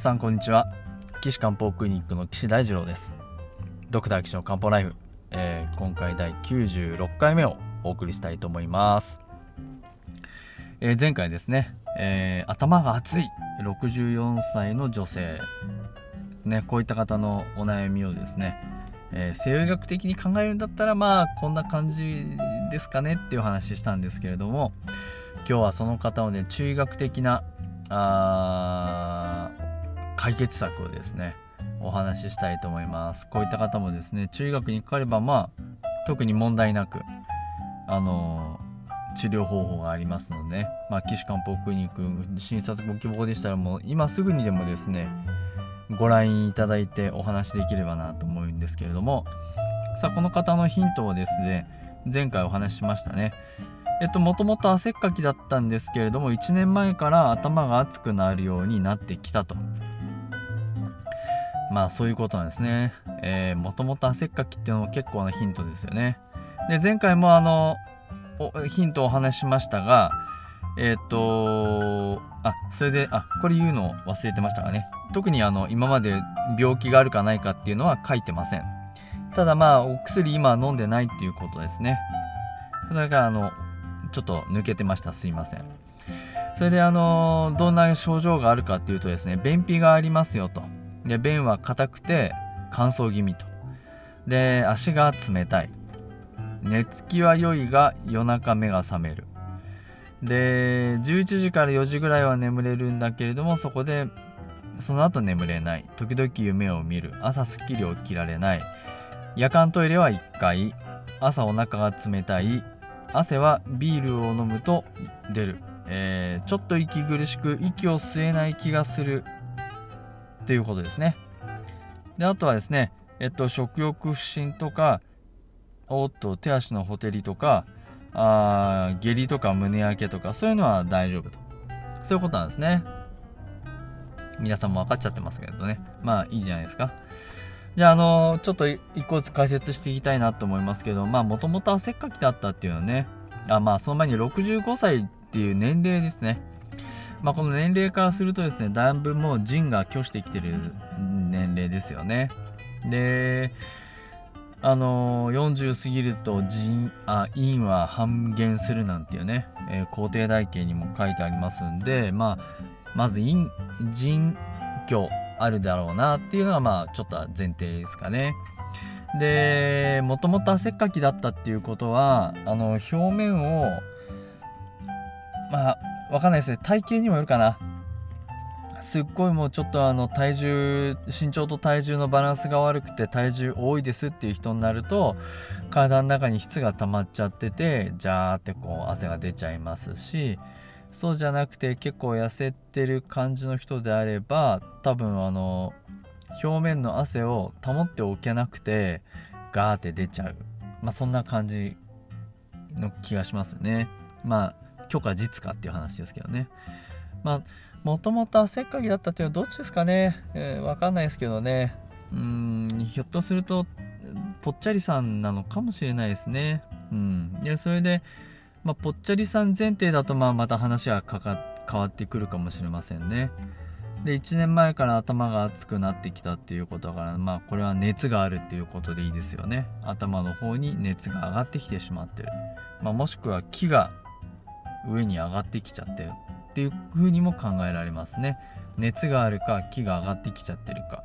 皆さんこんにちは。岸漢方クリニックの岸大二郎です。ドクター岸の漢方ライフ、えー、今回第96回目をお送りしたいと思います、えー、前回ですね、えー、頭が熱い。64歳の女性。ねこういった方のお悩みをですね、え西洋医学的に考えるんだったらまあこんな感じですかね。っていう話したんですけれども。今日はその方をね中医学的なあ解決策をですねお話ししたいと思います。こういった方もですね中医学にかかればまあ特に問題なくあの治療方法がありますので、まあ、岸漢方クリニック診察ご希望でしたらもう今すぐにでもですねご覧いただいてお話できればなと思うんですけれどもさあこの方のヒントをですね前回お話ししましたね。えっともともと汗っかきだったんですけれども1年前から頭が熱くなるようになってきたと。まあそういうことなんですね。えー、もともと汗っかきっていうのも結構なヒントですよね。で、前回もあの、ヒントをお話ししましたが、えっ、ー、とあ、それで、あ、これ言うの忘れてましたかね。特にあの、今まで病気があるかないかっていうのは書いてません。ただまあ、お薬今飲んでないっていうことですね。だからあの、ちょっと抜けてました。すいません。それであの、どんな症状があるかっていうとですね、便秘がありますよと。で便は硬くて乾燥気味と。で足が冷たい。寝つきは良いが夜中目が覚める。で11時から4時ぐらいは眠れるんだけれどもそこでその後眠れない。時々夢を見る。朝すっきり起きられない。夜間トイレは1回。朝お腹が冷たい。汗はビールを飲むと出る、えー、ちょっと息苦しく息を吸えない気がする。っていうことですね。であとはですね、えっと、食欲不振とかおっと手足のほてりとかあ下痢とか胸焼けとかそういうのは大丈夫と。そういうことなんですね。皆さんも分かっちゃってますけどね。まあいいじゃないですか。じゃああのちょっと一個ずつ解説していきたいなと思いますけどまあもともと汗っかきだったっていうのはねあまあその前に65歳っていう年齢ですね。まあ、この年齢からするとですね、だいぶもう腎が拒してきてる年齢ですよね。で、あのー、40過ぎると腎、あ、陰は半減するなんていうね、えー、皇帝台形にも書いてありますんで、まあ、まず陰、腎虚あるだろうなっていうのが、まあ、ちょっと前提ですかね。で、もともと汗っかきだったっていうことは、あの、表面を、まあ、わかんないですね。体型にもよるかな。すっごいもうちょっとあの体重、身長と体重のバランスが悪くて体重多いですっていう人になると、体の中に質が溜まっちゃってて、ジャーってこう汗が出ちゃいますし、そうじゃなくて結構痩せてる感じの人であれば、多分あの、表面の汗を保っておけなくて、ガーって出ちゃう。まあそんな感じの気がしますね。まあ許可実かっていう話ですけどね。まあ、もともと汗っかきだったっていうのはどっちですかね、えー、わかんないですけどね。うん、ひょっとすると、ぽっちゃりさんなのかもしれないですね。うん。で、それで、まあ、ぽっちゃりさん前提だと、まあ、また話はかか変わってくるかもしれませんね。で1年前から頭が熱くなってきたっていうことだからまあこれは熱があるっていうことでいいですよね頭の方に熱が上がってきてしまってる、まあ、もしくは木が上に上がってきちゃってる。っていう風にも考えられますね。熱があるか木が上がってきちゃってるか。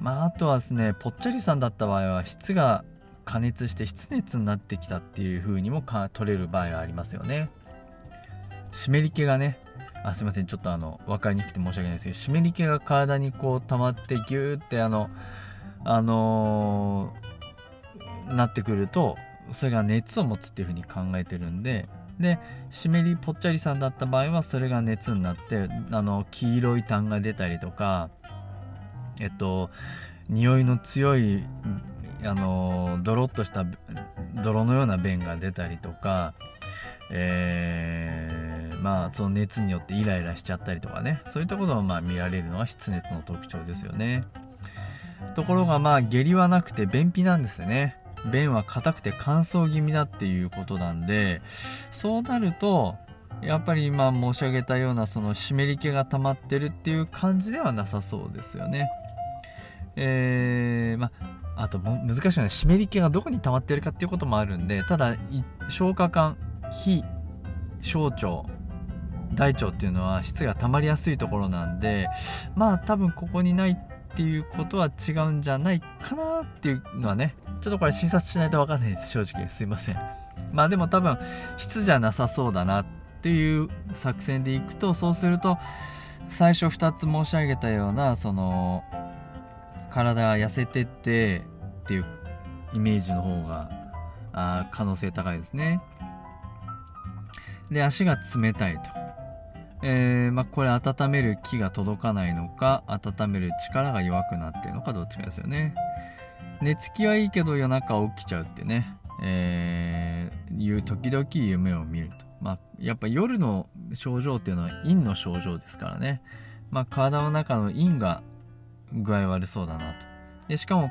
まああとはですねぽっちゃりさんだった場合は質が加熱して湿熱になってきたっていう風にも取れる場合がありますよね。湿り気がねあすいませんちょっとあの分かりにくくて申し訳ないですけど湿り気が体にこう溜まってギューってあのあのー、なってくるとそれが熱を持つっていうふうに考えてるんでで湿りぽっちゃりさんだった場合はそれが熱になってあの黄色い痰が出たりとかえっと匂いの強いあのドロッとした泥のような便が出たりとかえー、まあその熱によってイライラしちゃったりとかね。そういったこともまあ見られるのが湿熱の特徴ですよね。ところがまあ下痢はなくて便秘なんですね。便は硬くて乾燥気味だっていうことなんでそうなるとやっぱり今申し上げたようなその湿り気が溜まってるっていう感じではなさそうですよね。えー、まあと難しいのは湿り気がどこに溜まってるかっていうこともあるんでただ消化管非小腸大腸っていうのは質が溜まりやすいところなんでまあ多分ここにないっていうことは違うんじゃないかなっていうのはねちょっとこれ診察しないと分かんないです正直。すいません。まあでも多分質じゃなさそうだなっていう作戦でいくとそうすると最初2つ申し上げたようなその体が痩せてってっていうイメージの方があ可能性高いですね。で足が冷たいと、えー、まあ、これ温める気が届かないのか温める力が弱くなってるのかどっちかですよね。寝つきはいいけど夜中起きちゃうってね、えー、いう時々夢を見ると。まあやっぱ夜の症状っていうのは陰の症状ですからね。まあ体の中の陰が具合悪そうだなと。でしかも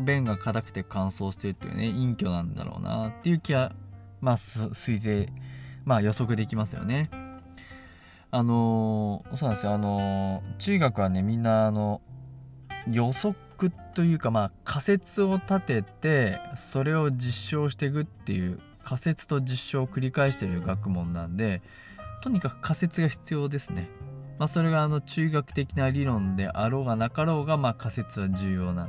便が硬くて乾燥してるっていうね陰虚なんだろうなっていう気はまあ推定まあ予測できますよね。あのー、そうなんですよあのー、中学はねみんなあの予測というかまあ仮説を立ててそれを実証していくっていう仮説と実証を繰り返してる学問なんでとにかく仮説が必要ですね。まあ、それがあの中学的な理論であろうがなかろうがまあ仮説は重要な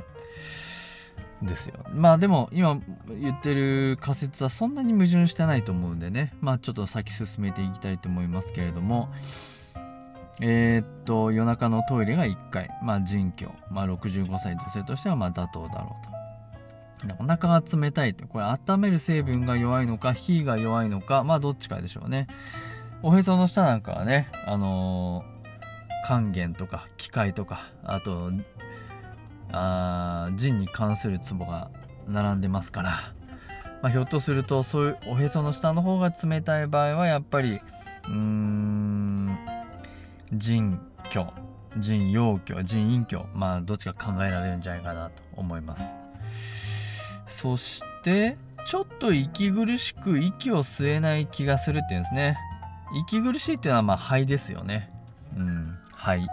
ですよ。まあでも今言ってる仮説はそんなに矛盾してないと思うんでね。まあちょっと先進めていきたいと思いますけれども。えー、っと夜中のトイレが1回。まあ人居まあ65歳女性としてはまあ妥当だろうと。お腹が冷たいってこれ温める成分が弱いのか火が弱いのか。まあどっちかでしょうね。おへその下なんかはねあのー、還元とか機械とかあとあ腎に関するツボが並んでますから、まあ、ひょっとするとそういうおへその下の方が冷たい場合はやっぱりうーん腎虚腎陽虚腎陰虚まあどっちか考えられるんじゃないかなと思います。そしてちょっと息苦しく息を吸えない気がするっていうんですね。息苦しいっていうのはまあ肺ですよね。うん肺。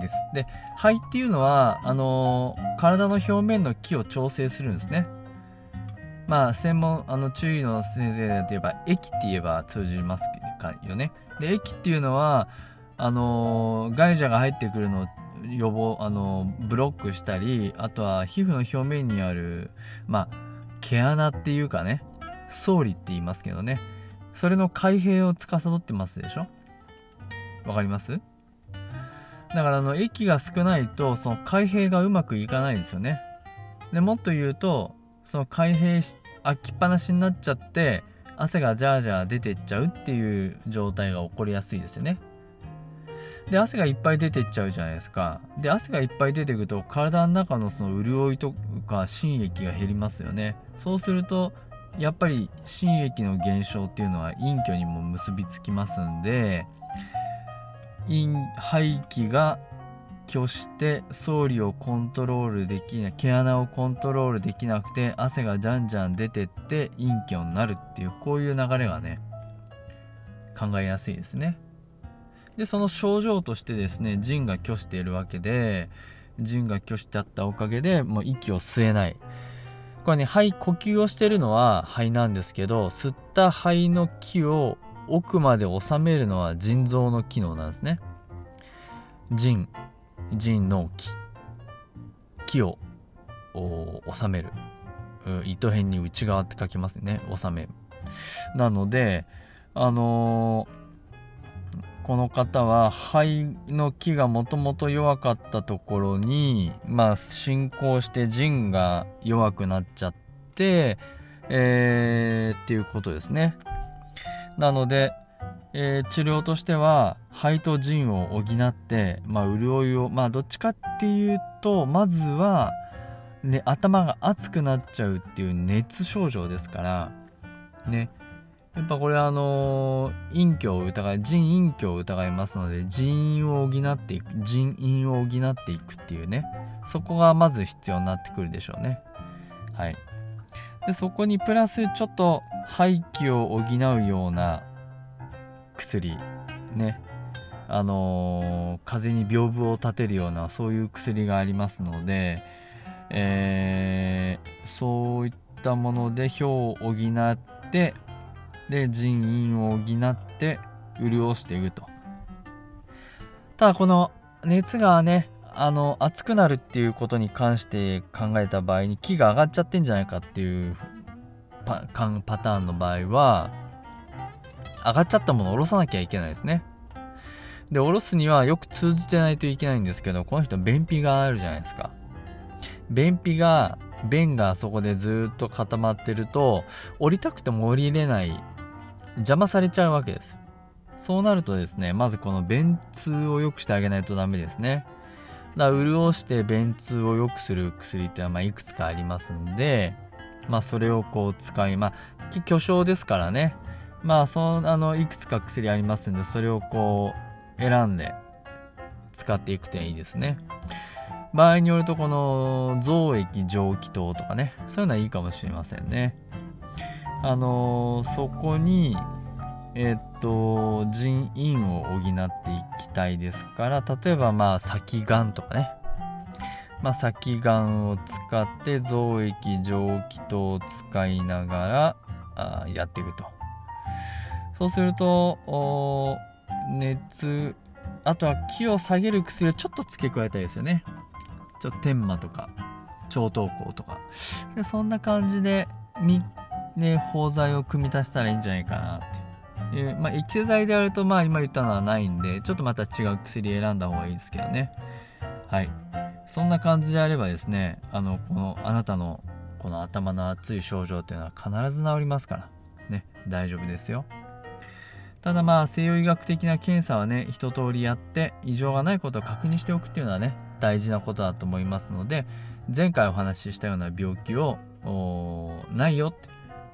です。で肺っていうのはあの、体の表面の気を調整するんですね。まあ専門あの注意の先生で言えば液って言えば通じますかよね。で液っていうのはあのー、外邪が入ってくるのを予防あの、ブロックしたりあとは皮膚の表面にあるまあ毛穴っていうかね総理って言いますけどねそれの開閉を司ってますでしょ？わかります？だからあの液が少ないとその開閉がうまくいかないんですよね。でもっと言うとその開閉し開きっぱなしになっちゃって汗がジャージャー出てっちゃうっていう状態が起こりやすいですよね。で汗がいっぱい出てっちゃうじゃないですか。で汗がいっぱい出てくると体の中のその潤いとか心液が減りますよね。そうするとやっぱり心液の減少っていうのは陰虚にも結びつきますんで排気が拒して総理をコントロールできない毛穴をコントロールできなくて汗がじゃんじゃん出てって陰虚になるっていうこういう流れがね考えやすいですね。でその症状としてですね腎が拒しているわけで腎が拒しちゃったおかげでもう息を吸えない。これね肺呼吸をしてるのは肺なんですけど吸った肺の気を奥まで収めるのは腎臓の機能なんですね。腎腎の気。気を収める。糸辺に内側って書きますね。収め。るなのであのーこの方は肺の気がもともと弱かったところにまあ進行して腎が弱くなっちゃってえー、っていうことですね。なので、えー、治療としては肺と腎を補ってまあ潤いをまあどっちかっていうとまずはね頭が熱くなっちゃうっていう熱症状ですからね。やっぱこれあの陰虚を疑い腎陰虚を疑いますので腎陰を補っていく腎陰を補っていくっていうね。そこがまず必要になってくるでしょうね。はい。でそこにプラスちょっと肺気を補うような薬ね。あのー、風に屏風を立てるようなそういう薬がありますので、えー、そういったもので表を補ってで人員を補って潤していくと。ただこの熱がねあの熱くなるっていうことに関して考えた場合に気が上がっちゃってんじゃないかっていうパパターンの場合は上がっちゃったものを下ろさなきゃいけないですね。で下ろすにはよく通じてないといけないんですけどこの人便秘があるじゃないですか。便秘が便がそこでずっと固まってると降りたくても降りれない邪魔されちゃうわけです。そうなるとですねまずこの便通を良くしてあげないとダメですね。だ潤して便通を良くする薬っていうのはまあいくつかありますんでまあそれをこう使いまあ巨匠ですからね。まあそのあのいくつか薬ありますんでそれをこう選んで使っていくといいですね。場合によるとこの増液蒸気糖とかねそういうのはいいかもしれませんね。あのー、そこにえっと腎陰を補っていきたいですから例えばまあ先がんとかね。まあ先がんを使って増液蒸気等を使いながらあやっていくと。そうすると熱あとは気を下げる薬をちょっと付け加えたいですよね。ちょっと天麻とか超等香とか。でそんな感じで3で包材を組み立てたらいいんじゃないかなっていうまあ液剤であるとまあ今言ったのはないんでちょっとまた違う薬選んだ方がいいですけどね。はい。そんな感じであればですねあのこのあなたのこの頭の熱い症状っていうのは必ず治りますから。ね大丈夫ですよ。ただまあ西洋医学的な検査はね一通りやって異常がないことを確認しておくっていうのはね大事なことだと思いますので前回お話ししたような病気をないよって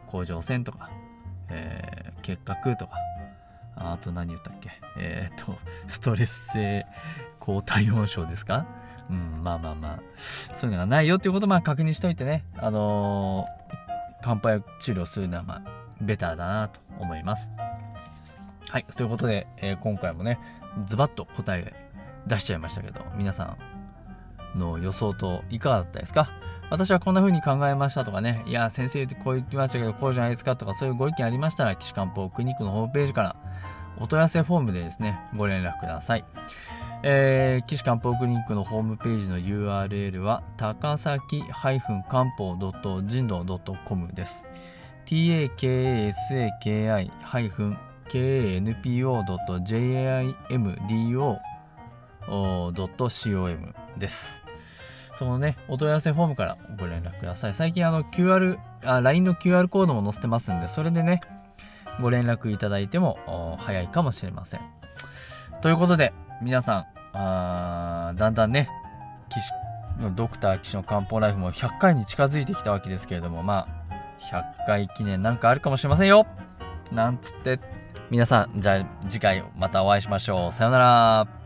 甲状腺とか、えー、結核とか、あと何言ったっけ？えっ、と、ストレス性高体温症ですか？うん、まあまあまあ、そういうのがないよっていうことまあ確認しといてね、あのー、乾杯治療するのはまあ、ベターだなと思います。はい、ということで、えー、今回もね、ズバッと答え出しちゃいましたけど、皆さんの予想といかがだったですか？私はこんな風に考えましたとかね、いや、先生ってこう言ってましたけど、こうじゃないですかとか、そういうご意見ありましたら、岸漢方クリニックのホームページから、お問い合わせフォームでですね、ご連絡ください。えー、岸漢方クリニックのホームページの URL は、高崎漢方人道 .com です。.com です。そのね、お問い合わせフォームからご連絡ください。最近あの QR、あ、LINE の QR コードも載せてますんで、それでね、ご連絡いただいても早いかもしれません。ということで、皆さん、あだんだんね、岸ドクター岸の漢方ライフも100回に近づいてきたわけですけれども、まあ、100回記念なんかあるかもしれませんよなんつって、皆さん、じゃあ次回またお会いしましょう。さようなら。